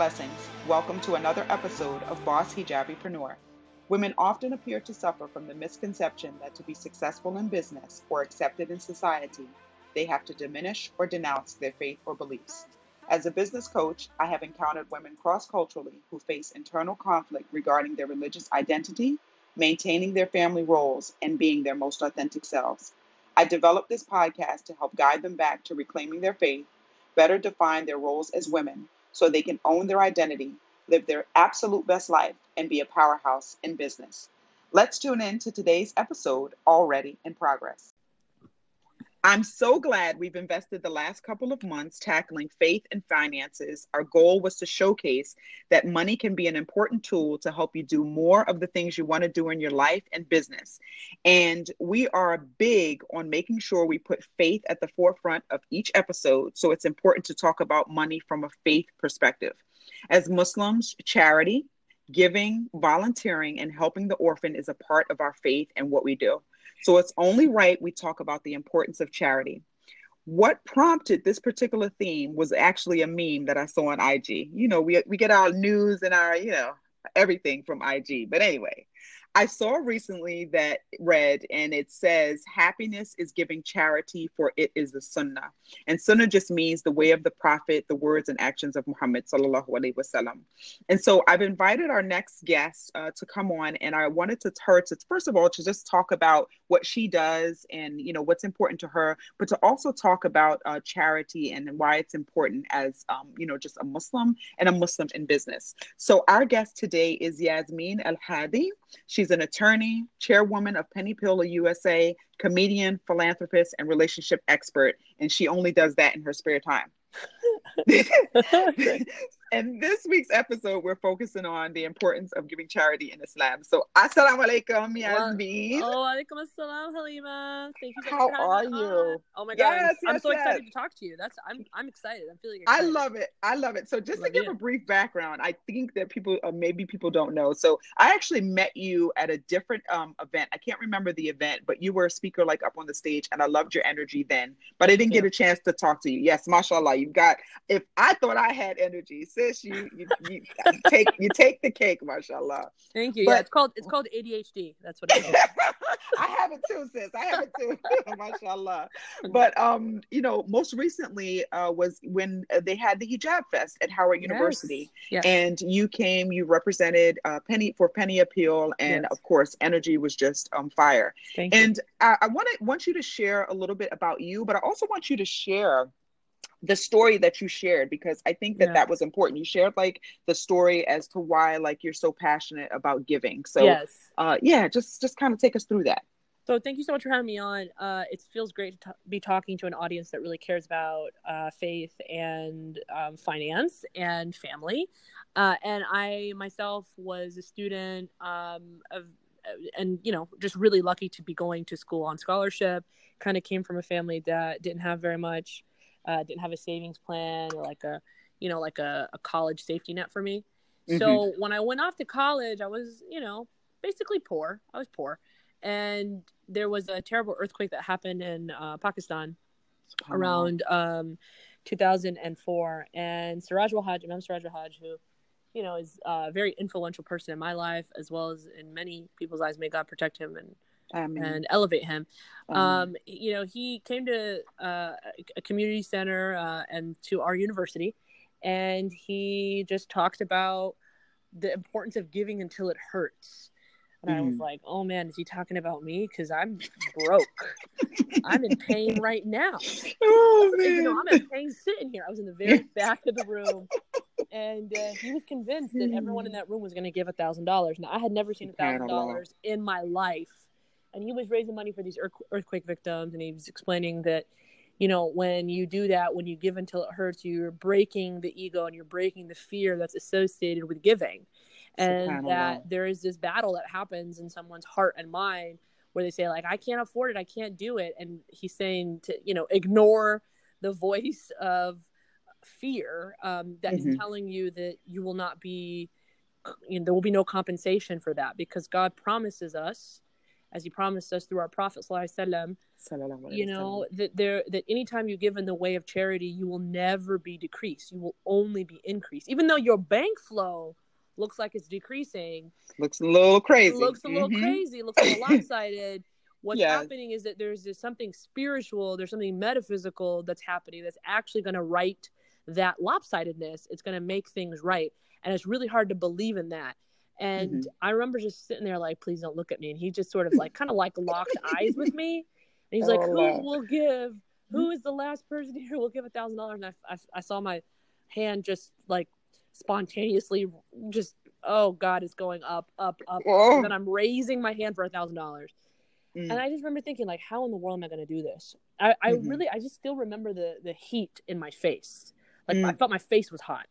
Blessings. Welcome to another episode of Boss Hijabipreneur. Women often appear to suffer from the misconception that to be successful in business or accepted in society, they have to diminish or denounce their faith or beliefs. As a business coach, I have encountered women cross culturally who face internal conflict regarding their religious identity, maintaining their family roles, and being their most authentic selves. I developed this podcast to help guide them back to reclaiming their faith, better define their roles as women so they can own their identity, live their absolute best life, and be a powerhouse in business. Let's tune in to today's episode, Already in Progress. I'm so glad we've invested the last couple of months tackling faith and finances. Our goal was to showcase that money can be an important tool to help you do more of the things you want to do in your life and business. And we are big on making sure we put faith at the forefront of each episode. So it's important to talk about money from a faith perspective. As Muslims, charity, giving, volunteering, and helping the orphan is a part of our faith and what we do. So it's only right we talk about the importance of charity. What prompted this particular theme was actually a meme that I saw on IG. You know, we, we get our news and our, you know, everything from IG. But anyway, I saw recently that read and it says happiness is giving charity for it is the sunnah. And sunnah just means the way of the prophet, the words and actions of Muhammad. And so I've invited our next guest uh, to come on and I wanted to her to first of all to just talk about what she does and you know what's important to her, but to also talk about uh, charity and why it's important as um, you know just a Muslim and a Muslim in business. So our guest today is Yasmin Al Hadi. She's an attorney, chairwoman of Penny Appeal USA, comedian, philanthropist, and relationship expert, and she only does that in her spare time. and this week's episode, we're focusing on the importance of giving charity in Islam. So, assalamu alaikum, Yasmin. Oh, alaikum assalam, Halima. Thank you. So How are you? On. Oh my god, yes, I'm, yes, so yes. excited to talk to you. That's I'm I'm excited. I'm feeling I love it. I love it. So, just to give a brief background, I think that people, uh, maybe people don't know. So, I actually met you at a different um, event. I can't remember the event, but you were a speaker like up on the stage, and I loved your energy then. But I didn't get a chance to talk to you. Yes, mashallah, you've got. If I thought I had energy, sis, you you, you take you take the cake, mashallah. Thank you. But- yeah, it's called it's called ADHD. That's what it is. I have it too, sis. I have it too. Mashallah. But um, you know, most recently uh, was when uh, they had the hijab fest at Howard University, Yes. and you came. You represented uh, Penny for Penny Appeal, and Yes. of course, energy was just on fire. Thank you. And I, I want to want you to share a little bit about you, but I also want you to share the story that you shared because I think that Yeah. that was important. You shared like the story as to why like you're so passionate about giving. So yes. uh, yeah, just just kind of take us through that. So thank you so much for having me on. Uh, it feels great to t- be talking to an audience that really cares about uh, faith and um, finance and family. Uh, and I myself was a student um, of, and you know, just really lucky to be going to school on scholarship. Kind of came from a family that didn't have very much, uh, didn't have a savings plan or like a, you know, like a, a college safety net for me. So when I went off to college, I was, you know, basically poor. I was poor and there was a terrible earthquake that happened in uh, Pakistan around um, 2004. And Siraj Wahaj, Imam Siraj Wahaj, who you know is a very influential person in my life as well as in many people's eyes. May God protect him and And elevate him. um, Um, you know, he came to uh, a community center uh, and to our university, and he just talked about the importance of giving until it hurts. And I was Mhm. like, "Oh man, is he talking about me? Because I'm broke. I'm in pain right now. oh You know, man. I'm in pain sitting here. I was in the very back of the room, and uh, he was convinced that everyone in that room was going to give a thousand dollars. Now, I had never seen a thousand dollars in my life, and he was raising money for these earthquake victims, and he was explaining that, you know, when you do that, when you give until it hurts, you're breaking the ego and you're breaking the fear that's associated with giving, and that there is this battle that happens in someone's heart and mind where they say like I can't afford it, I can't do it, and he's saying to you know ignore the voice of fear um, that is Mhm. telling you that you will not be you know, there will be no compensation for that because God promises us as he promised us through our prophet sallallahu you know that there that anytime you give in the way of charity you will never be decreased. You will only be increased. Even though your bank flow looks like it's decreasing looks a little crazy. looks a little mm-hmm. crazy looks a little lopsided. What's yes. happening is that there's this something spiritual there's something metaphysical that's happening that's actually going to right that lopsidedness. It's going to make things right. And it's really hard to believe in that and mm-hmm. i remember just sitting there like please don't look at me and he just sort of like kind of like locked eyes with me and he's oh, like who wow. will give who is the last person here will give a thousand dollars and I, I, I saw my hand just like spontaneously just oh god it's going up up up and then i'm raising my hand for a thousand dollars and i just remember thinking like how in the world am i going to do this i, I mm-hmm. really i just still remember the the heat in my face like mm. i felt my face was hot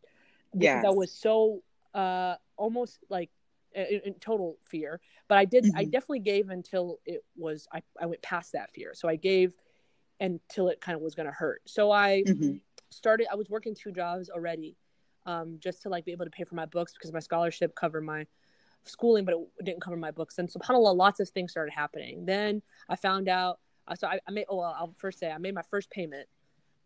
because yes. i was so uh almost like in, in total fear but i did mm-hmm. i definitely gave until it was I, I went past that fear so i gave until it kind of was going to hurt so i mm-hmm. started i was working two jobs already um, just to like be able to pay for my books because my scholarship covered my schooling, but it didn't cover my books. And subhanallah, lots of things started happening. Then I found out. Uh, so I, I, made. Oh, well, I'll first say I made my first payment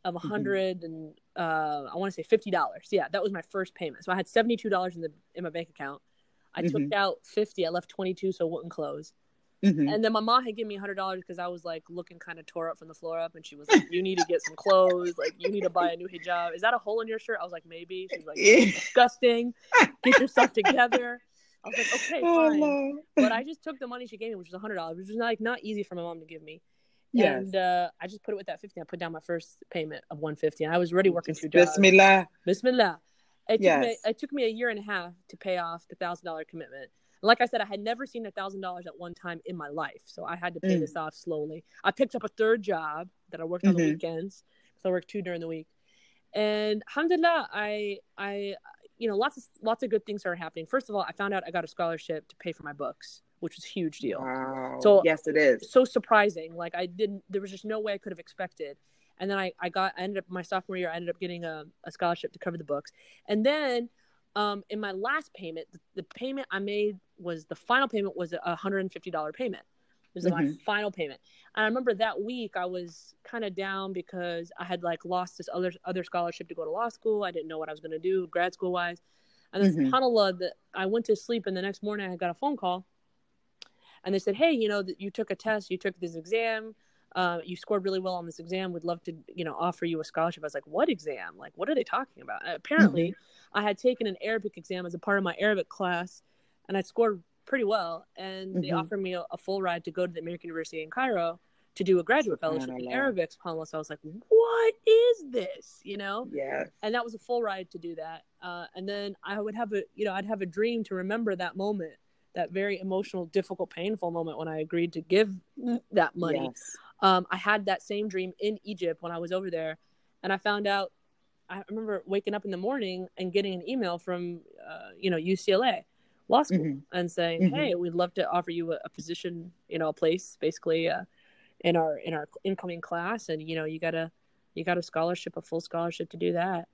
of a 100 mm-hmm. and uh, I want to say fifty dollars. Yeah, that was my first payment. So I had seventy two dollars in the in my bank account. I mm-hmm. took out fifty. I left twenty two, so it wouldn't close. Mm-hmm. And then my mom had given me hundred dollars because I was like looking kind of tore up from the floor up, and she was like, "You need to get some clothes. Like, you need to buy a new hijab. Is that a hole in your shirt?" I was like, "Maybe." She's like, "Disgusting. Get yourself together." I was like, "Okay, oh, fine." Oh, but I just took the money she gave me, which was hundred dollars, which was like not easy for my mom to give me. Yes. And uh, I just put it with that fifty. I put down my first payment of one fifty, and I was already working two jobs. Bismillah. Bismillah. It yes. took me it took me a year and a half to pay off the thousand dollar commitment like I said, I had never seen a thousand dollars at one time in my life, so I had to pay mm. this off slowly. I picked up a third job that I worked on mm-hmm. the weekends, so I worked two during the week, and alhamdulillah, I I you know lots of lots of good things started happening. First of all, I found out I got a scholarship to pay for my books, which was a huge deal. Wow. So yes, it is so surprising. Like I didn't, there was just no way I could have expected. And then I, I got, I ended up my sophomore year, I ended up getting a, a scholarship to cover the books. And then um, in my last payment, the, the, payment I made was the final payment was a hundred and fifty dollar payment. It was mm-hmm. my final payment. And I remember that week I was kind of down because I had like lost this other other scholarship to go to law school. I didn't know what I was going to do grad school wise. And then mm-hmm. subhanallah, that I went to sleep and the next morning I got a phone call, and they said, "Hey, you know that you took a test, you took this exam." Uh, you scored really well on this exam. We'd love to, you know, offer you a scholarship. I was like, what exam? Like, what are they talking about? And apparently, mm-hmm. I had taken an Arabic exam as a part of my Arabic class, and I scored pretty well. And mm-hmm. they offered me a, a, full ride to go to the American University in Cairo to do a graduate fellowship in Arabic. SubhanAllah. So I was like, what is this? You know? Yeah. And that was a full ride to do that. Uh, and then I would have a, you know, I'd have a dream to remember that moment that very emotional, difficult, painful moment when I agreed to give that money. Yes um, I had that same dream in Egypt when I was over there, and I found out. I remember waking up in the morning and getting an email from, uh, you know, UCLA law school mm-hmm. and saying, mm-hmm. "Hey, we'd love to offer you a, a position, you know, a place, basically, uh, in our in our incoming class, and you know, you got a you got a scholarship, a full scholarship to do that."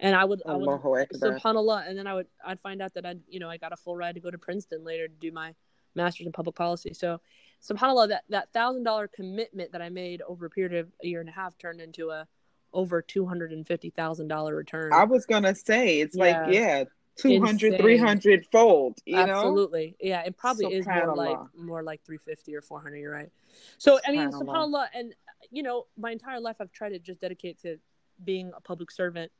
And I would, I would, subhanallah, and then I would, I'd find out that I, you know, I got a full ride to go to Princeton later to do my master's in public policy. So subhanallah that that thousand dollar commitment that i made over a period of a year and a half turned into a over two hundred and fifty thousand dollar return i was gonna say it's yeah. like yeah 200 Insane. 300 fold you absolutely know? yeah it probably is more like more like 350 or 400 you're right so i mean subhanallah and you know my entire life i've tried to just dedicate to being a public servant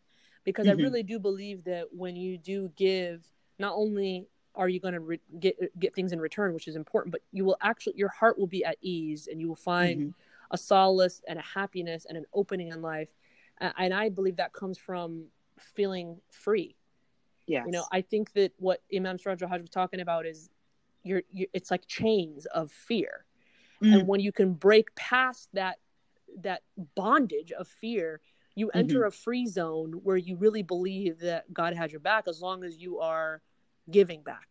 because mm-hmm. i really do believe that when you do give not only are you going to re- get get things in return which is important but you will actually your heart will be at ease and you will find mm-hmm. a solace and a happiness and an opening in life and i believe that comes from feeling free yeah you know i think that what imam Siraj Wahaj was talking about is you're, you're, it's like chains of fear mm-hmm. and when you can break past that that bondage of fear you enter mm-hmm. a free zone where you really believe that god has your back as long as you are giving back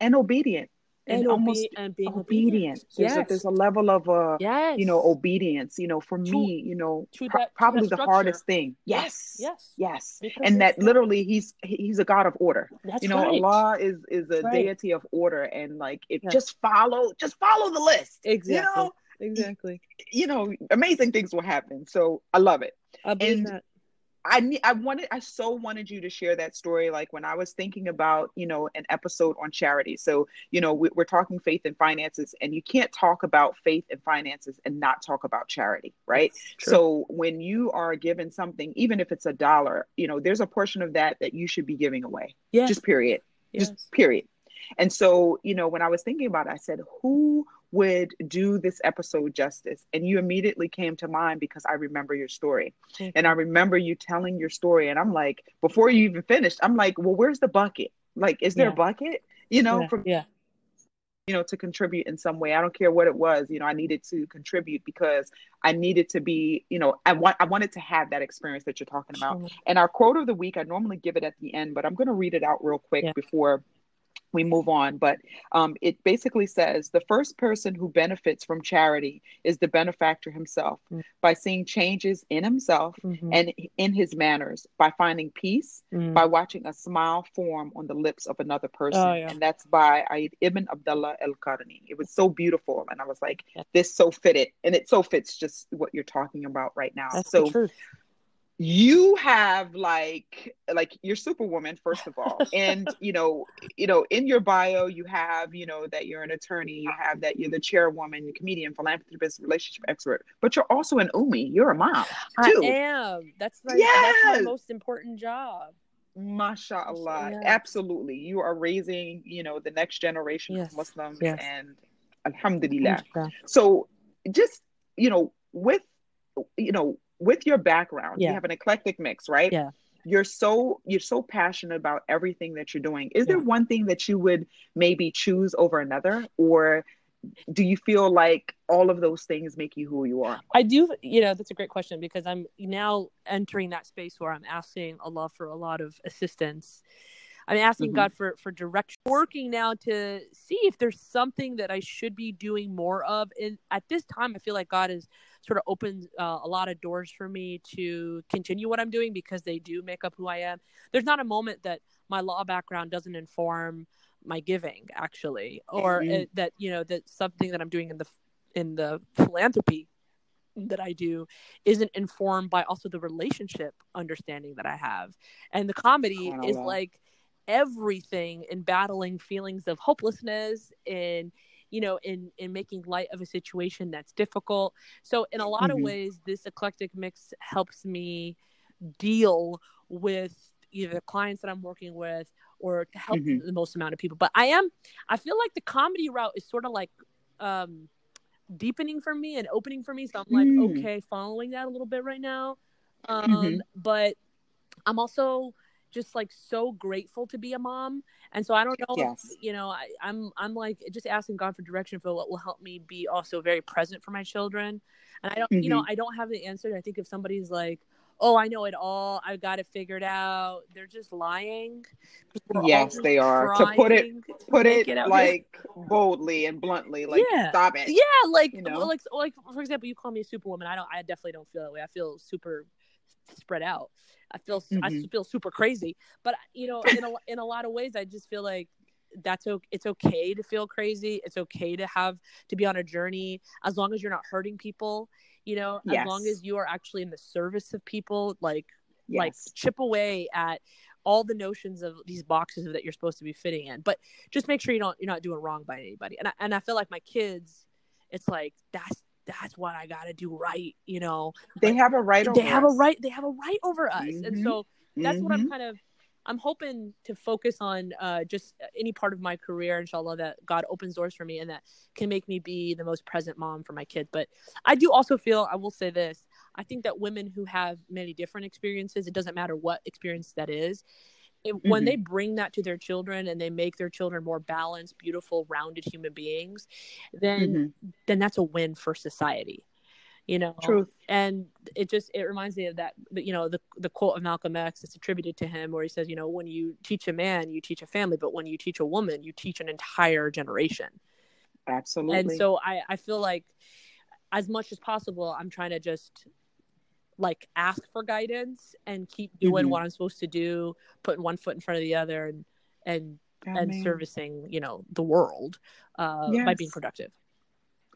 and obedient and, and, obe- almost and being obedience. obedient. There's, a, there's a level of uh, yes. you know, obedience. You know, for To- me, you know, pro- that- probably the hardest thing. Yes. Yes, Yes. and that literally, he's he's a God of order. That's you know, right. Allah is is a Right. deity of order, and like, if Yes. just follow, just follow the list. Exactly. You know, Exactly. you know, amazing things will happen. So I love it. I believe And that. I ne- I wanted I so wanted you to share that story like when I was thinking about you know an episode on charity. So you know we, we're talking faith and finances and you can't talk about faith and finances and not talk about charity right? So when you are given something even if it's a dollar you know there's a portion of that that you should be giving away. Yes. just period. Yes. just period and so you know when I was thinking about it I said who would do this episode justice and you immediately came to mind because I remember your story Thank and. I remember you telling your story, and I'm like, before you even finished, I'm like, well, where's the bucket? Like, is there Yeah. a bucket? You know, yeah. for yeah. you know, to contribute in some way. I don't care what it was. You know, I needed to contribute because I needed to be, you know, I want I wanted to have that experience that you're talking about. Sure. And our quote of the week, I normally give it at the end, but I'm going to read it out real quick Yeah. before we move on. But um, it basically says the first person who benefits from charity is the benefactor himself Mm. by seeing changes in himself Mhm. and in his manners, by finding peace, Mm. by watching a smile form on the lips of another person. Oh, yeah. And that's by Aid Ibn Abdullah al Qarni. It was so beautiful. And I was like, Yeah. this so fitted. And it so fits just what you're talking about right now. That's so the truth. You have like like you're superwoman first of all and you know you know in your bio you have you know that you're an attorney you have that you're the chairwoman you're comedian philanthropist relationship expert but you're also an umi you're a mom I am. That's my that's my most important job. mashallah Yes. absolutely you are raising you know the next generation Yes. of muslims Yes. and alhamdulillah so just you know with you know with your background you have an eclectic mix right Yeah. you're so you're so passionate about everything that you're doing is there one thing that you would maybe choose over another or do you feel like all of those things make you who you are I do, you know, that's a great question because I'm now entering that space where I'm asking Allah for a lot of assistance. I'm asking Mhm. God for for direction. Working now to see if there's something that I should be doing more of. And at this time, I feel like God has sort of opens uh, a lot of doors for me to continue what I'm doing because they do make up who I am. There's not a moment that my law background doesn't inform my giving, actually, or Mhm. uh, that you know that something that I'm doing in the in the philanthropy that I do isn't informed by also the relationship understanding that I have. And the comedy is Subhanallah. like everything in battling feelings of hopelessness and you know in in making light of a situation that's difficult. So in a lot of Mhm. ways this eclectic mix helps me deal with either the clients that I'm working with or to help Mhm. the most amount of people. But I am I feel like the comedy route is sort of like um deepening for me and opening for me. So I'm like, Mm. okay, following that a little bit right now. Um, Mhm. but I'm also just like so grateful to be a mom. And so I don't know Yes. if, you know, I, I'm I'm like just asking God for direction for what will help me be also very present for my children. And I don't you know, Mhm. I don't have the answer. I think if somebody's like, Oh, I know it all, I've got it figured out, they're just lying. We're Yes, they are. To put it- put make it like boldly and bluntly like Yeah. stop it Yeah, like You know? like like for example, you call me a superwoman. I don't. I definitely don't feel that way. I feel super spread out. I feel I Mhm. feel super crazy. But you know, in a in a lot of ways, I just feel like that's okay. It's okay to feel crazy. It's okay to have to be on a journey as long as you're not hurting people. You know, as long as you are actually in the service of people, like like chip away at all the notions of these boxes that you're supposed to be fitting in but just make sure you don't you're not doing wrong by anybody and I, and I feel like my kids it's like that's that's what I got to do right you know they have a right they have a right they have a right over us and Mhm. so that's what I'm Mhm. kind of I'm hoping to focus on uh, just any part of my career, inshallah, that God opens doors for me and that can make me be the most present mom for my kids. But I do also feel, I will say this, I think that women who have many different experiences, it doesn't matter what experience that is, it, when Mhm. they bring that to their children and they make their children more balanced, beautiful, rounded human beings, then Mhm. then that's a win for society you know Truth. and it just it reminds me of that you know the the quote of malcolm x it's attributed to him where he says you know when you teach a man you teach a family but when you teach a woman you teach an entire generation Absolutely. and so i i feel like as much as possible i'm trying to just like ask for guidance and keep doing Mhm. what i'm supposed to do putting one foot in front of the other and and I and mean, servicing you know the world uh by being productive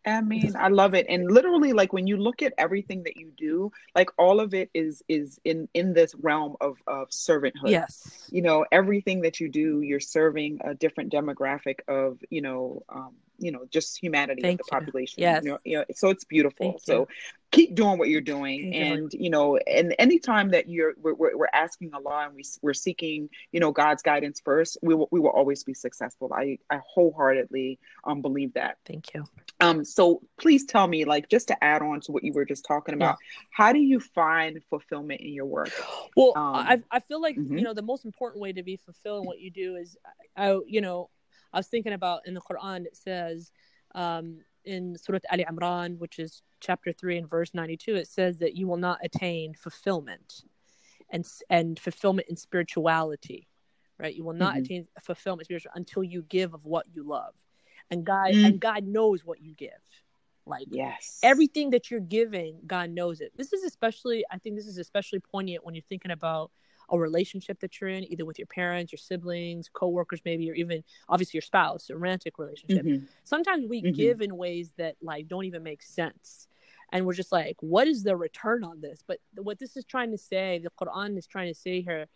I mean, I love it. And literally, like when you look at everything that you do, like all of it is is in in this realm of of servanthood. yes You know, everything that you do, you're serving a different demographic of, you know, um, you know, just humanity Thank the you. population. Yes. You know, you know, so it's beautiful. Thank so keep doing what you're doing. Thank and, you know, and anytime that you're we're, we're we're asking Allah and we we're seeking, you know, God's guidance first, we will we will always be successful. I I wholeheartedly um believe that. thank you Um, so please tell me, like, just to add on to what you were just talking about, how do you find fulfillment in your work? Well, Um, I I feel like mhm. you know the most important way to be fulfilling what you do is, I you know, I was thinking about in the Quran it says, um, in Surah Ali Imran, which is chapter three and verse ninety two, it says that you will not attain fulfillment, and and fulfillment in spirituality, right? You will not Mhm. attain fulfillment spiritual until you give of what you love, and God Mm. and God knows what you give, like Yes. everything that you're giving god knows it this is especially i think this is especially poignant when you're thinking about a relationship that you're in either with your parents your siblings co-workers maybe or even obviously your spouse a romantic relationship Mhm. sometimes we Mhm. give in ways that like don't even make sense and we're just like what is the return on this but what this is trying to say the quran is trying to say here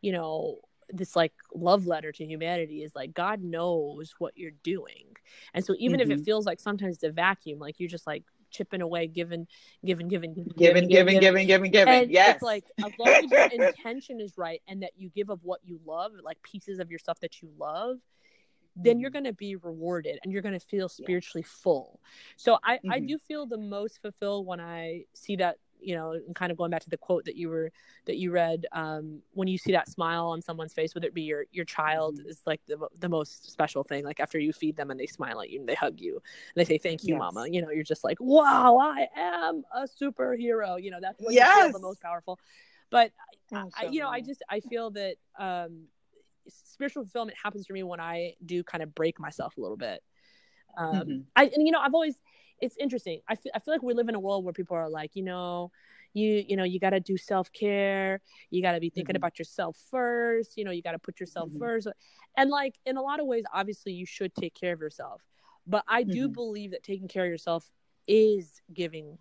you know this like love letter to humanity is like god knows what you're doing and so even if it Mhm. feels like sometimes it's a vacuum like you're just like chipping away giving giving giving giving Giving, giving, giving, giving, giving. Yes. it's like as long as your intention is right and that you give of what you love like pieces of yourself that you love then you're Mhm. going to be rewarded and you're going to feel spiritually full so i i Mhm. do feel the most fulfilled when i see that you know and kind of going back to the quote that you were that you read um when you see that smile on someone's face whether it be your your child Mhm. is like the, the most special thing like after you feed them and they smile at you and they hug you and they say thank you Yes. mama you know you're just like wow i am a superhero you know that's what you feel the most powerful but I, you know, I just I feel that um, spiritual fulfillment happens for me when I do kind of break myself a little bit. Um, Mhm. I and you know I've always it's interesting. I feel I feel like we live in a world where people are like, you know, you you know you got to do self care. You got to be thinking Mhm. about yourself first. You know, you got to put yourself Mhm. first. And like in a lot of ways, obviously you should take care of yourself. But I do Mhm. believe that taking care of yourself is giving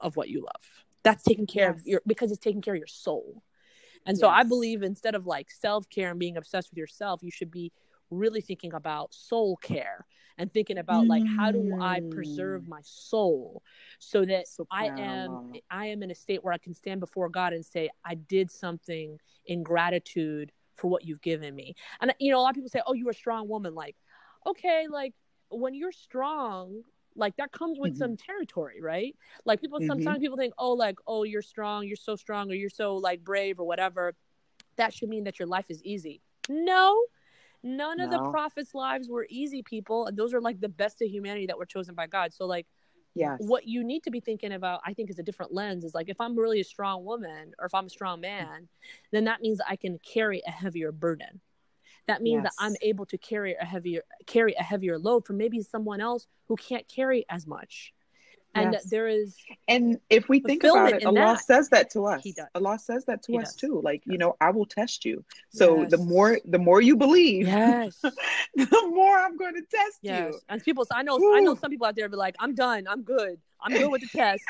of what you love. That's taking care of your because it's taking care of your soul. And so I believe instead of like self care and being obsessed with yourself, you should be really thinking about soul care and thinking about like how do I preserve Mm. my soul so that I am I am in a state where I can stand before God and say I did something in gratitude for what you've given me. And you know a lot of people say, "Oh, you're a strong woman." Like, okay, like when you're strong, like that comes with Mhm. some territory, right? Like people Mhm. sometimes people think, "Oh, like oh, you're strong, you're so strong or you're so like brave or whatever." That should mean that your life is easy. No. None of the prophets' lives were easy, people. And those are like the best of humanity that were chosen by God. So like Yes. what you need to be thinking about, I think, is a different lens. Is like if I'm really a strong woman or if I'm a strong man, then that means I can carry a heavier burden. That means that I'm able to carry a heavier carry a heavier load for maybe someone else who can't carry as much. And Yes. there is And if we think about it, Allah that. says that to us. He does. Allah says that to He us does. too. Like, you know, I will test you. So the more the more you believe, yes, the more I'm going to test yes. you. And people, I know, I know some people out there be like, "I'm done. I'm good. I'm good with the test.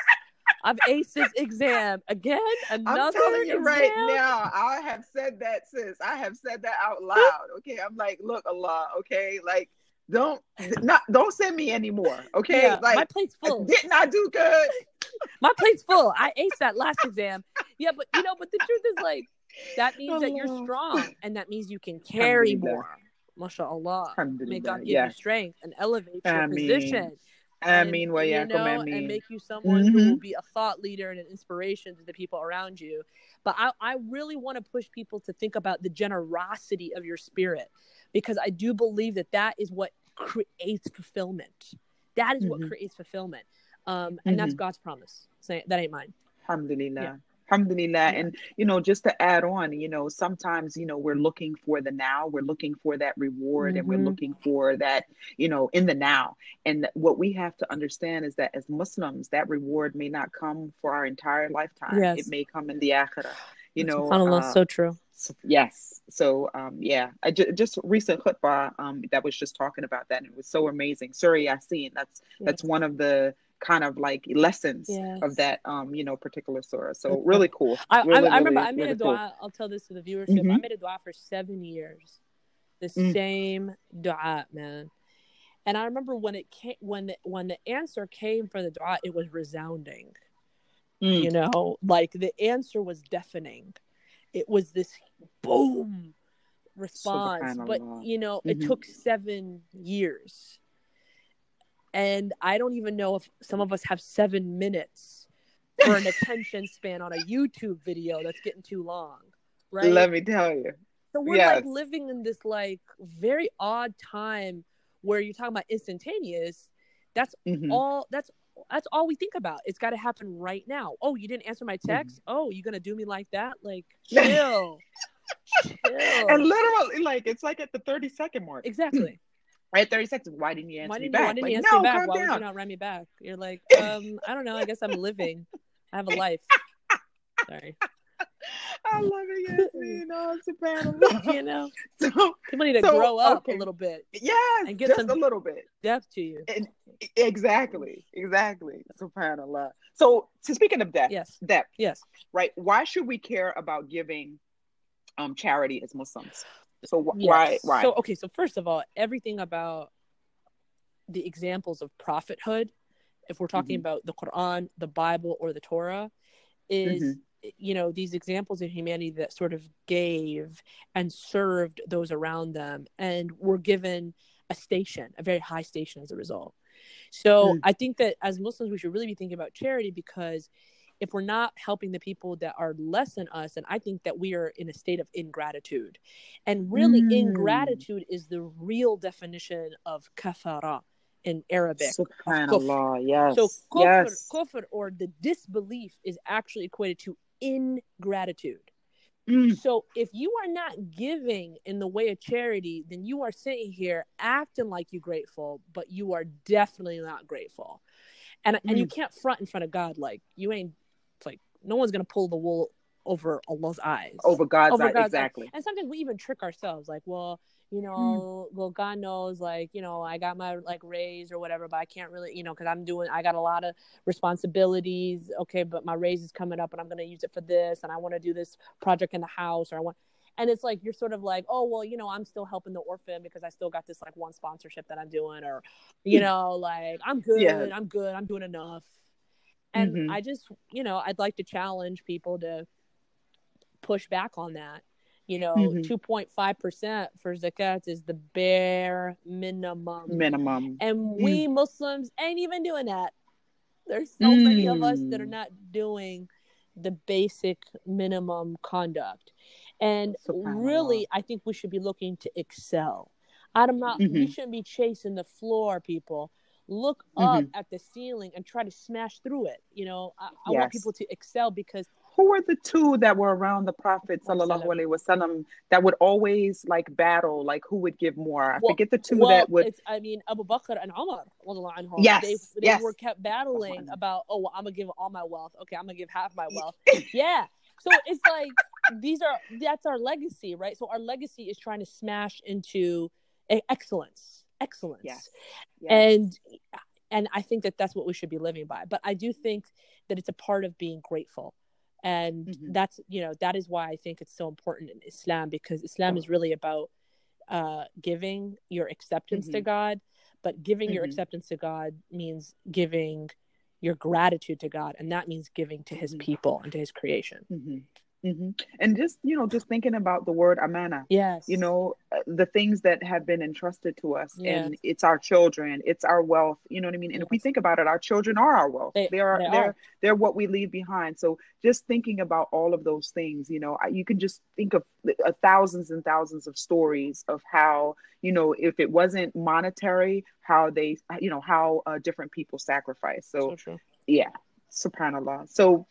I've aced this exam again. Another I'm telling you exam? right now, I have said that, sis. I have said that out loud. Okay. I'm like, look, Allah, okay, like don't not don't send me anymore. Okay. Yeah, my like plate's full. didn't I do good? my plate's full. I aced that last exam. Yeah, but you know, but the truth is like that means that you're strong and that means you can carry more. MashaAllah. May God give Yes. you strength and elevate your position. I and, mean, well, you yeah, know, I and make you someone who Mhm. will be a thought leader and an inspiration to the people around you. But I, I really want to push people to think about the generosity of your spirit because I do believe that that is what creates fulfillment. That is what Mhm. creates fulfillment. um, and that's Mhm. God's promise. Say that ain't mine. Alhamdulillah. Yeah. Alhamdulillah. And, you know, just to add on, you know, sometimes, you know, we're looking for the now, we're looking for that reward and we're Mhm. looking for that, you know, in the now. And what we have to understand is that as Muslims, that reward may not come for our entire lifetime. Yes. It may come in the akhirah. You know, Subhanallah, uh, so true. So- yes. So, um, yeah, I ju- just recent khutbah um, that was just talking about that. And it was so amazing. Surah Yasin, that's that's one of the kind of like lessons Yes. of that, um, you know, particular surah. So Okay. really cool. I, Really, I, I remember really, I made really a cool. dua. I'll tell this to the viewership. I Mhm. made a dua for seven years. The Mm. same dua, man. And I remember when it came when the when the answer came for the dua, it was resounding. Mm. You know, like the answer was deafening. It was this boom response. But you know, it Mhm. took seven years. And I don't even know if some of us have seven minutes for an attention span on a YouTube video that's getting too long. Right. Let me tell you. so we're yes. like living in this like very odd time where you're talking about instantaneous. That's Mhm. all that's that's all we think about. It's gotta happen right now. Oh, you didn't answer my Mm-hmm. text? Oh, you gonna do me like that? Like chill. chill. And literally, like, it's like at the 30 second mark. exactly. Right? 30 seconds. Why didn't you answer me didn't you, back? why didn't like, you answer no, me back? Why would you not write me back? You're like, um, I don't know. I guess I'm living. I have a life. Sorry. I love it, Yasmin. Oh, subhanAllah. You know, So, people need to So, grow up okay. a little bit, yes, And get just some- a little bit. depth to you. And, exactly. Exactly. Subhanallah. So, so speaking of depth, Yes. depth, Yes. right? Why should we care about giving um charity as Muslims? So wh- Yes. why why? So okay, so first of all, everything about the examples of prophethood, if we're talking Mhm. about the Quran, the Bible, or the Torah, is Mhm. You know these examples of humanity that sort of gave and served those around them and were given a station, a very high station as a result. So Mm. I think that as Muslims, we should really be thinking about charity because if we're not helping the people that are less than us, then I think that we are in a state of ingratitude. And really, Mm. ingratitude is the real definition of kafara in Arabic. Subhanallah. Yes. So kufr, yes. kufr or the disbelief is actually equated to ingratitude. Mm. So if you are not giving in the way of charity, then you are sitting here acting like you're grateful, but you are definitely not grateful. And and you can't front in front of God like you ain't it's like no one's gonna pull the wool over Allah's eyes. Over God's Over eye. God's eye. exactly. And sometimes we even trick ourselves, like, well, you Hmm. know, well, God knows, like, you know, I got my like raise or whatever, but I can't really, you know, because I'm doing, I got a lot of responsibilities. Okay, but my raise is coming up, and I'm going to use it for this, and I want to do this project in the house, or I want, and it's like you're sort of like, oh, well, you know, I'm still helping the orphan because I still got this like one sponsorship that I'm doing, or, you know, like I'm good, Yeah. I'm good, I'm doing enough. And Mhm. I just, you know, I'd like to challenge people to push back on that. You know, Mhm. 2.5% for zakat is the bare minimum. Minimum. And we Muslims ain't even doing that. There's so many of us that are Mm. not doing the basic minimum conduct. And really, I think we should be looking to excel. I'm not, we shouldn't be chasing the floor, people. Look up Mm-hmm. at the ceiling and try to smash through it. You know, I, I Yes. want people to excel because Who were the two that were around the Prophet sallallahu alaihi wasallam that would always like battle, like who would give more? I Well- forget the two well, that would. it's, I mean, Abu Bakr and Umar, anhum, Yes, they, they yes. were kept battling about, oh, well, I'm gonna give all my wealth. Okay, I'm gonna give half my wealth. yeah. So it's like these are that's our legacy, right? So our legacy is trying to smash into excellence, excellence, Yes. yes. and and I think that that's what we should be living by. But I do think that it's a part of being grateful. And Mhm. that's, you know, that is why I think it's so important in Islam because Islam is really about uh, giving your acceptance to Mhm. God. But giving your Mhm. acceptance to God means giving your gratitude to God. And that means giving to his Mhm. people and to his creation. Hmm hmm And just, you know, just thinking about the word amana, Yes. you know, uh, the things that have been entrusted to us, Yes. and it's our children, it's our wealth, you know what I mean? And if we think about it, our children are our wealth. They- They are, they they're, are. they're what we leave behind. So just thinking about all of those things, you know, you can just think of uh, thousands and thousands of stories of how, you know, if it wasn't monetary, how they, you know, how uh, different people sacrifice. So, So yeah, subhanallah. So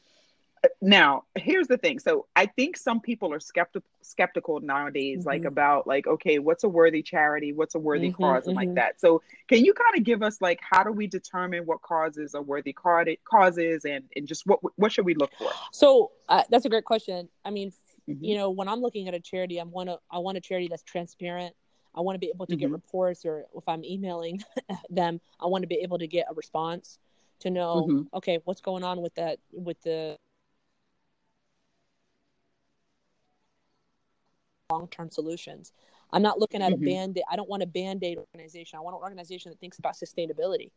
now here's the thing. So I think some people are skeptical skeptical nowadays, like Mhm. about like, okay, what's a worthy charity? What's a worthy Mhm, cause and mhm. like that. So can you kind of give us like how do we determine what causes are worthy cause causes and, and just what what should we look for? So uh, that's a great question. I mean, Mhm. you know, when I'm looking at a charity, I want to I want a charity that's transparent. I want to be able to get Mhm. reports, or if I'm emailing them, I want to be able to get a response to know, Mhm. okay, what's going on with that with the long term solutions. I'm not looking at Mhm. a band aid. I don't want a band aid organization. I want an organization that thinks about sustainability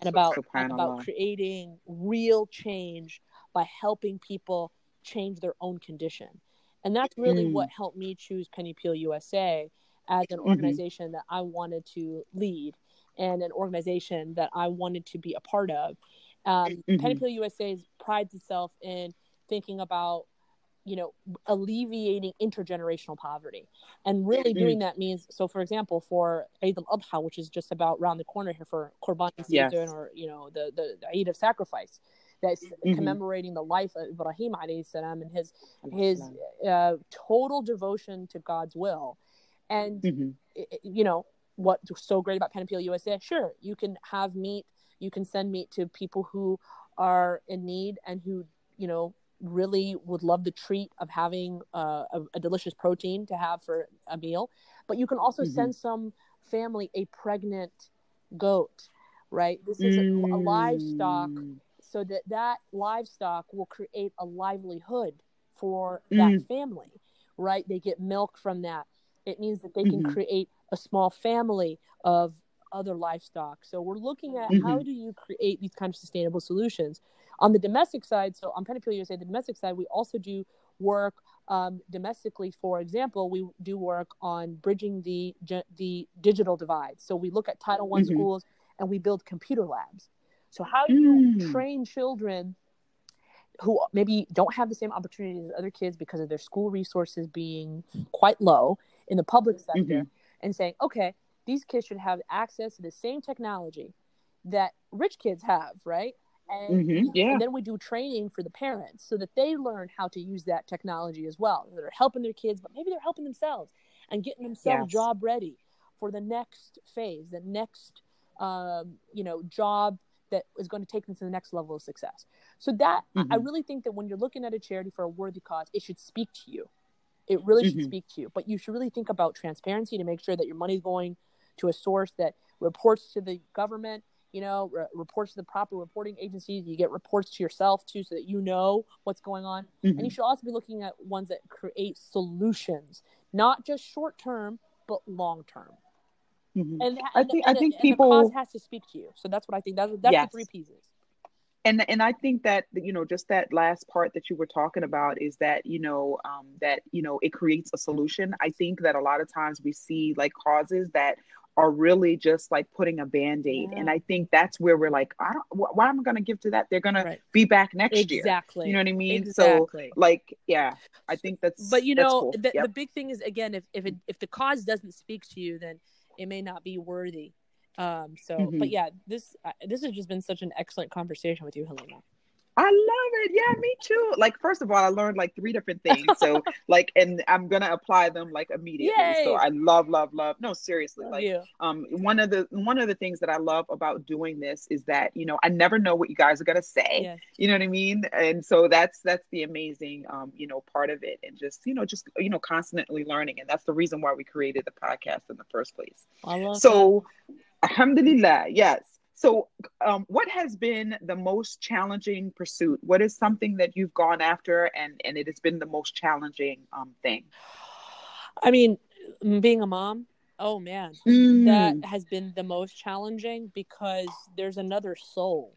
and about and about creating real change by helping people change their own condition. And that's really Mm. what helped me choose Penny Appeal USA as an Mhm. organization that I wanted to lead and an organization that I wanted to be a part of. Um, Penny Mhm. Appeal USA prides itself in thinking about you know alleviating intergenerational poverty and really Mm. doing that means so for example for Eid al-Adha which is just about around the corner here for Qurban Yes. season or you know the, the the Eid of sacrifice that's Mhm. commemorating the life of Ibrahim alayhi salam and his his uh, total devotion to God's will and Mhm. i- i- you know what's so great about Penny Appeal USA? Sure, you can have meat, you can send meat to people who are in need and who you know really would love the treat of having uh, a, a delicious protein to have for a meal. But you can also Mhm. send some family a pregnant goat, right? This is a, a livestock Mm. so that that livestock will create a livelihood for Mm. that family right they get milk from that it means that they can Mhm. create a small family of other livestock so we're looking at how Mhm. do you create these kind of sustainable solutions on the domestic side so on Penny Appeal USA the domestic side we also do work um, domestically for example we do work on bridging the the digital divide so we look at title one Mhm. schools and we build computer labs so how do you Mm. train children who maybe don't have the same opportunities as other kids because of their school resources being quite low in the public sector Mhm. and saying, okay, these kids should have access to the same technology that rich kids have, right? And, Mhm. Yeah. and then we do training for the parents so that they learn how to use that technology as well. They're helping their kids, but maybe they're helping themselves and getting themselves Yes. job ready for the next phase, the next um, you know job that is going to take them to the next level of success. So that I- I really think that when you're looking at a charity for a worthy cause, it should speak to you. It really should Mhm. speak to you. But you should really think about transparency to make sure that your money is going to a source that reports to the government, you know, re- reports to the proper reporting agencies. You get reports to yourself too, so that you know what's going on. And you Mhm. should also be looking at ones that create solutions, not just short term, but long term. Mhm. And, I and, think- I think and people- the cause has to speak to you. So that's what I think. That's that's Yes. the three pieces. and and I think that you know just that last part that you were talking about is that you know um, that you know it creates a solution. I think that a lot of times we see like causes that are really just like putting a band-aid and i think that's where we're like i don't why am i going to give to that they're going to be back next year Exactly. you know what i mean Exactly. so like yeah i think that's but you that's know cool. the, Yep. the big thing is again if if it, if the cause doesn't speak to you then it may not be worthy um so Mhm. but yeah this uh, this has just been such an excellent conversation with you Halima I love it. Yeah, me too. Like, first of all, I learned like three different things. So, like, and I'm gonna apply them like immediately. So I love, love, love. No, seriously. Love like, you um, one of the one of the things that I love about doing this is that you know I never know what you guys are gonna say. yes You know what I mean? And so that's that's the amazing, um, you know, part of it, and just you know, just you know, constantly learning, and that's the reason why we created the podcast in the first place. I love So, alhamdulillah, yes. So, um, what has been the most challenging pursuit? What is something that you've gone after, and and it has been the most challenging um thing? i mean being a mom oh man Mm. that has been the most challenging because there's another soul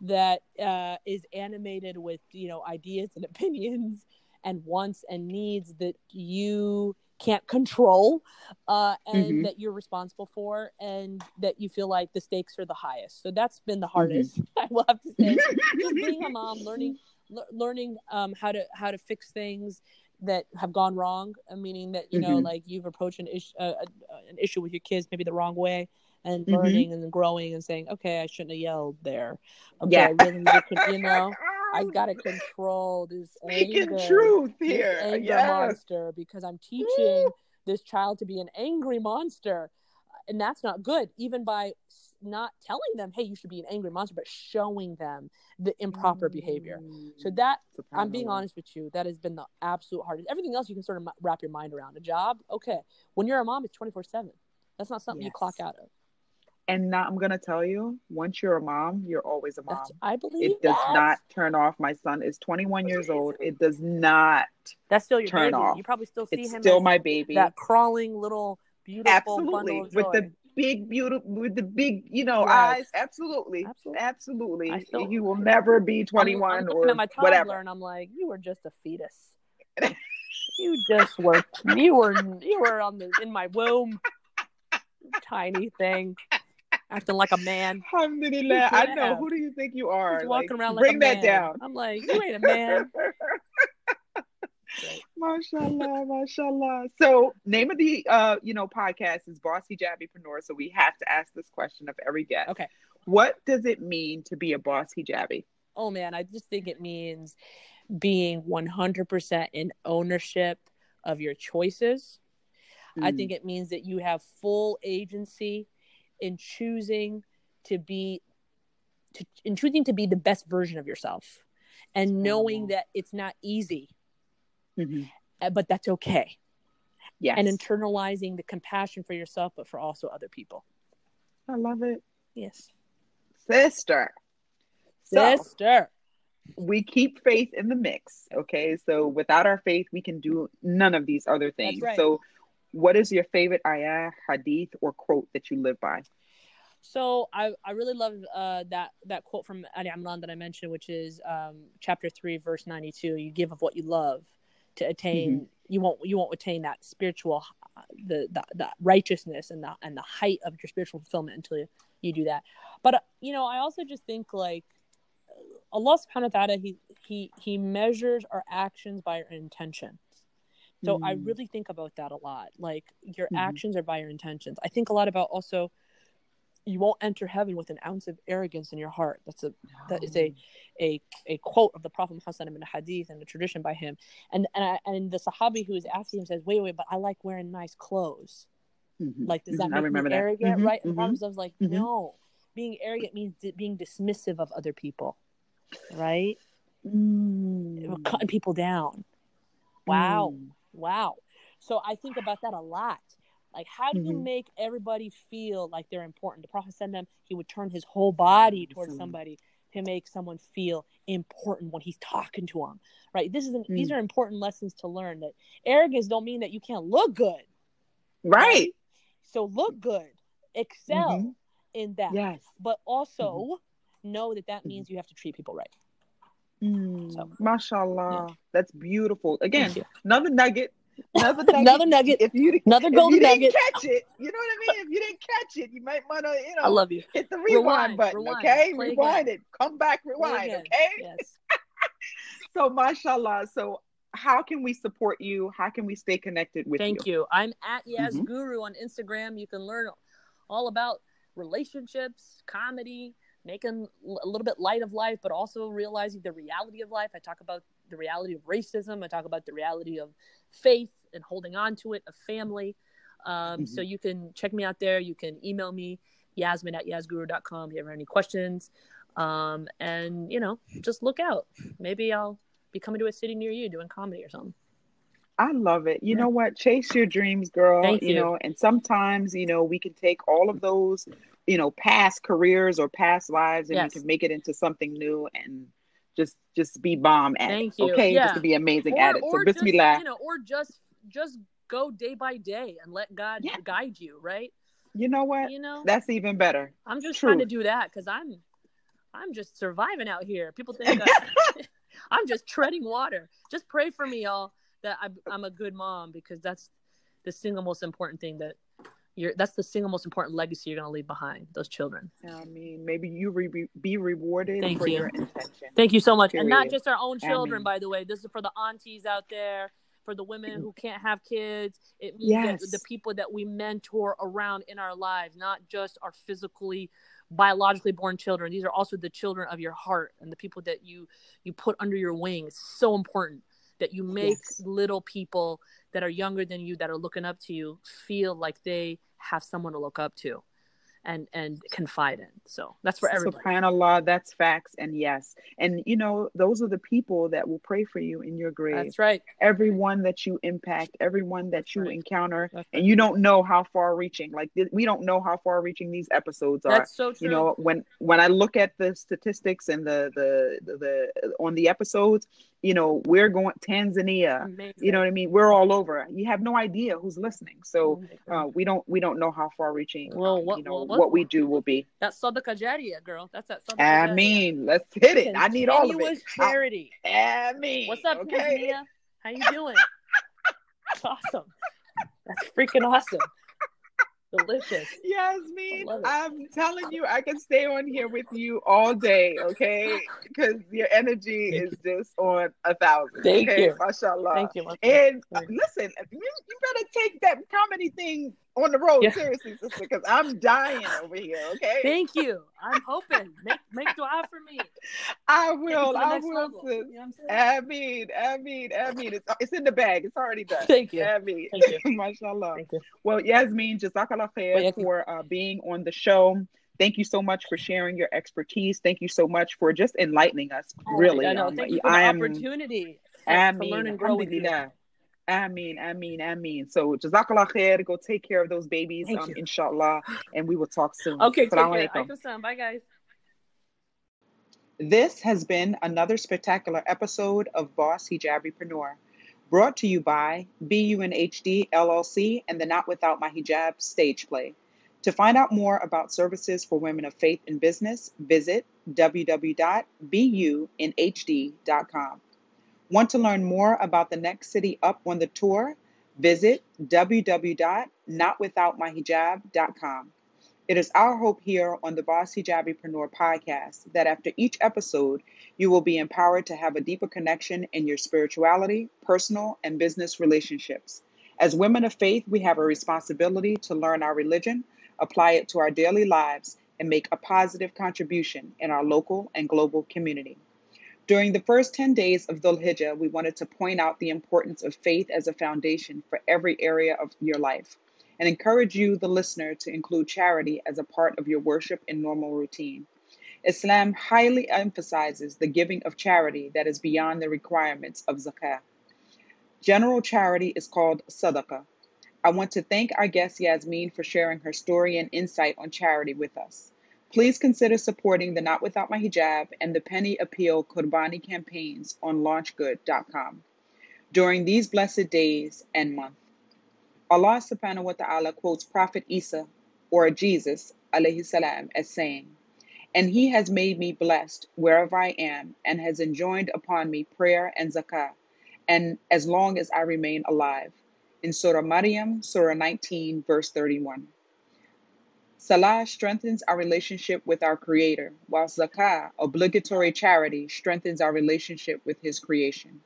that uh, is animated with you know ideas and opinions and wants and needs that you can't control uh, and Mhm. that you're responsible for and that you feel like the stakes are the highest so that's been the Mm-hmm. hardest i will have to say just being a mom learning le- learning um, how to how to fix things that have gone wrong uh, meaning that you know Mhm. like you've approached an issue uh, an issue with your kids maybe the wrong way and Mhm. learning and growing and saying okay i shouldn't have yelled there okay Yeah. Really need to con- you know i gotta control this Speaking anger truth this here. anger Yes. monster because I'm teaching this child to be an angry monster. And that's not good, even by not telling them, hey, you should be an angry monster, but showing them the improper behavior. So mm. that I'm being honest with you, that has been the absolute hardest. Everything else you can sort of wrap your mind around. A job, okay. When you're a mom, it's 24 7. That's not something you clock out of. And now I'm gonna tell you, once you're a mom, you're always a mom. That's, I believe It does that. not turn off. My son is 21 years old. It does not. That's still your turn baby. off. You probably still see It's him still my baby. that crawling little beautiful Absolutely. With the big, beautiful, with the big, you know, Yes. eyes. Absolutely. Absolutely. Absolutely. Still- you will never be I'm- 21 I'm, or at my whatever. and I'm like, you were just a fetus. you just were. You were. You were on the in my womb, tiny thing, acting like a man. Alhamdulillah. I know. Yeah. Who do you think you are? Just walking Like, around like bring that down. I'm like, you ain't a man. mashallah, mashallah. So, name of the uh, you know, podcast is Boss Hijabipreneur. So we have to ask this question of every guest. Okay. What does it mean to be a boss hijabi? Oh man, I just think it means being 100% in ownership of your choices. I Mm. think it means that you have full agency in choosing to be to in choosing to be the best version of yourself and knowing that it's not easy Mhm. uh, but that's okay Yes. and internalizing the compassion for yourself but for also other people I love it. yes Sister. So sister we keep faith in the mix. Okay. So without our faith, we can do none of these other things. right. So what is your favorite ayah, hadith, or quote that you live by? So I, I really love uh, that that quote from Ali Imran that I mentioned, which is um, chapter three, verse ninety two. You give of what you love to attain. You won't you won't attain that spiritual, the, the the righteousness and the and the height of your spiritual fulfillment until you, you do that. But uh, you know, I also just think like Allah Subhanahu wa Taala, he he he measures our actions by our intentions. So I Mm. really think about that a lot. Like your Mhm. actions are by your intentions. I think a lot about also you won't enter heaven with an ounce of arrogance in your heart. That's a that is a a, a quote of the Prophet Muhammad in a hadith and a tradition by him. And and I, and the Sahabi who is asking him says, "Wait, wait, but I like wearing nice clothes. Mhm. Like, does that Mhm. make I remember me that. arrogant, Mhm. right?" And the Mhm. Prophet was like, Mhm. "No, being arrogant means di- being dismissive of other people, right? Mm. Cutting people down. Wow, Mm. Wow. So I think about that a lot. Like, how do you Mhm. make everybody feel like they're important? The Prophet said them, he would turn his whole body towards Awesome. somebody to make someone feel important when he's talking to them. Right? This is an, these Mm. are important lessons to learn. That arrogance don't mean that you can't look good. Right. So look good, excel Mhm. in that, Yes. but also know that that means you have to treat people right. Mm. So- Mashallah. That's beautiful. Again, another nugget. Another nugget. Another nugget. If you Another if golden you nugget. didn't catch it, you know what I mean. If you didn't catch it, you might want to, you know, I love you. hit the rewind, Rewind, button. rewind, okay, rewind again. it. Come back, rewind. Okay. Yes. So, mashallah. So, how can we support you? How can we stay connected with Thank you? Thank you. I'm at Yaz Mhm. Guru on Instagram. You can learn all about relationships, comedy, making a little bit light of life, but also realizing the reality of life. I talk about the reality of racism. I talk about the reality of faith and holding on to it, of family. Um, Mhm. So you can check me out there. You can email me, yasmin at yazguru.com if you have any questions. Um, and, you know, just look out. Maybe I'll be coming to a city near you doing comedy or something. I love it. You Yeah. know what? Chase your dreams, girl. Thank you you. know, and sometimes, you know, we can take all of those, you know, past careers or past lives and Yes. we can make it into something new and just just be bomb at Thank it. you. Okay. Yeah. Just to be amazing or, at it. So just, bismillah. you know, or just just go day by day and let God Yeah. guide you, right? You know what? You know, That's even better. I'm just trying to do that because I'm I'm just surviving out here. People think I, I'm just treading water. Just pray for me, y'all, that I'm, I'm a good mom because that's the single most important thing that you're. That's the single most important legacy you're gonna leave behind. Those children. I mean, maybe you re- be rewarded Thank for you. your intention. Thank you so much, and not just our own children, by the way. This is for the aunties out there, for the women who can't have kids. It Yes. the people that we mentor around in our lives, not just our physically, biologically born children. These are also the children of your heart and the people that you you put under your wing. It's so important that you make Yes. little people that are younger than you that are looking up to you feel like they have someone to look up to and and confide in. So that's for everybody. Subhanallah, that's facts, and yes, and you know those are the people that will pray for you in your grave. That's right. Everyone that you impact, everyone that you right. encounter, That's and you don't know how far-reaching. Like we don't know how far-reaching these episodes are. That's so true. you know when when i look at the statistics and the the the, the on the episodes you know we're going tanzania Amazing. you know what i mean we're all over you have no idea who's listening so uh, we don't we don't know how far reaching Well, um, what- you know well, what, what- we do will be That's Sadaqah Jariyah, girl. That's that Sadaqah i mean let's hit it i need all of it charity. i, I mean What's up, okay Tanzania? How you doing? That's awesome. That's freaking awesome. Delicious. Yasmin, I love it. I'm telling you, I can stay on here with you all day, okay? Because your energy Thank is just on a thousand. Thank okay? you. Mashallah. Thank you. Mama. And uh, listen, you, you better take that comedy thing on the road Yeah. seriously, sister, because I'm dying over here, okay? Thank you. I'm hoping. Make make dua for me. I will, I will. You know? I mean, I mean, I mean, it's, it's in the bag. It's already done. Thank you. I mean, Thank you. mashallah. Thank you. Well, Yasmin, Jazakallah khair for uh, being on the show. Thank you so much for sharing your expertise. Thank you so much for just enlightening us. really, I know. Um, Thank you for the I am. opportunity to, I to learn and grow with you. I mean, I mean, I mean. So, Jazakallah khair. Go take care of those babies, um, inshallah, and we will talk soon. Okay, take care. alaikum. Aikum salam. Bye, guys. This has been another spectacular episode of Boss Hijabipreneur, brought to you by BUNHD LLC and the Not Without My Hijab stage play. To find out more about services for women of faith in business, visit www.bunhd.com. Want to learn more about the next city up on the tour? Visit www.notwithoutmyhijab.com. It is our hope here on the Boss Hijabipreneur podcast that after each episode, you will be empowered to have a deeper connection in your spirituality, personal, and business relationships. As women of faith, we have a responsibility to learn our religion, apply it to our daily lives, and make a positive contribution in our local and global community. During the first 10 days of Dhul Hijjah, we wanted to point out the importance of faith as a foundation for every area of your life and encourage you, the listener, to include charity as a part of your worship and normal routine. Islam highly emphasizes the giving of charity that is beyond the requirements of zakah. General charity is called sadaqah. I want to thank our guest Yasmin for sharing her story and insight on charity with us. Please consider supporting the Not Without My Hijab and the Penny Appeal Qurbani campaigns on launchgood.com during these blessed days and month. Allah subhanahu wa ta'ala quotes Prophet Isa or Jesus alayhi salam as saying, And he has made me blessed wherever I am and has enjoined upon me prayer and zakah, and as long as I remain alive. In Surah Maryam, Surah 19, verse 31. Salah strengthens our relationship with our Creator, while zakah, obligatory charity, strengthens our relationship with His creation.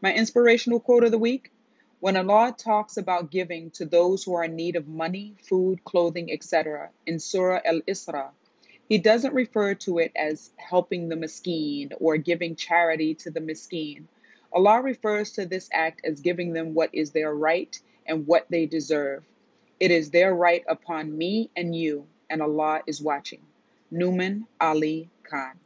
My inspirational quote of the week when Allah talks about giving to those who are in need of money, food, clothing, etc., in Surah Al Isra, He doesn't refer to it as helping the miskeen or giving charity to the miskeen. Allah refers to this act as giving them what is their right and what they deserve. It is their right upon me and you, and Allah is watching. Nouman Ali Khan.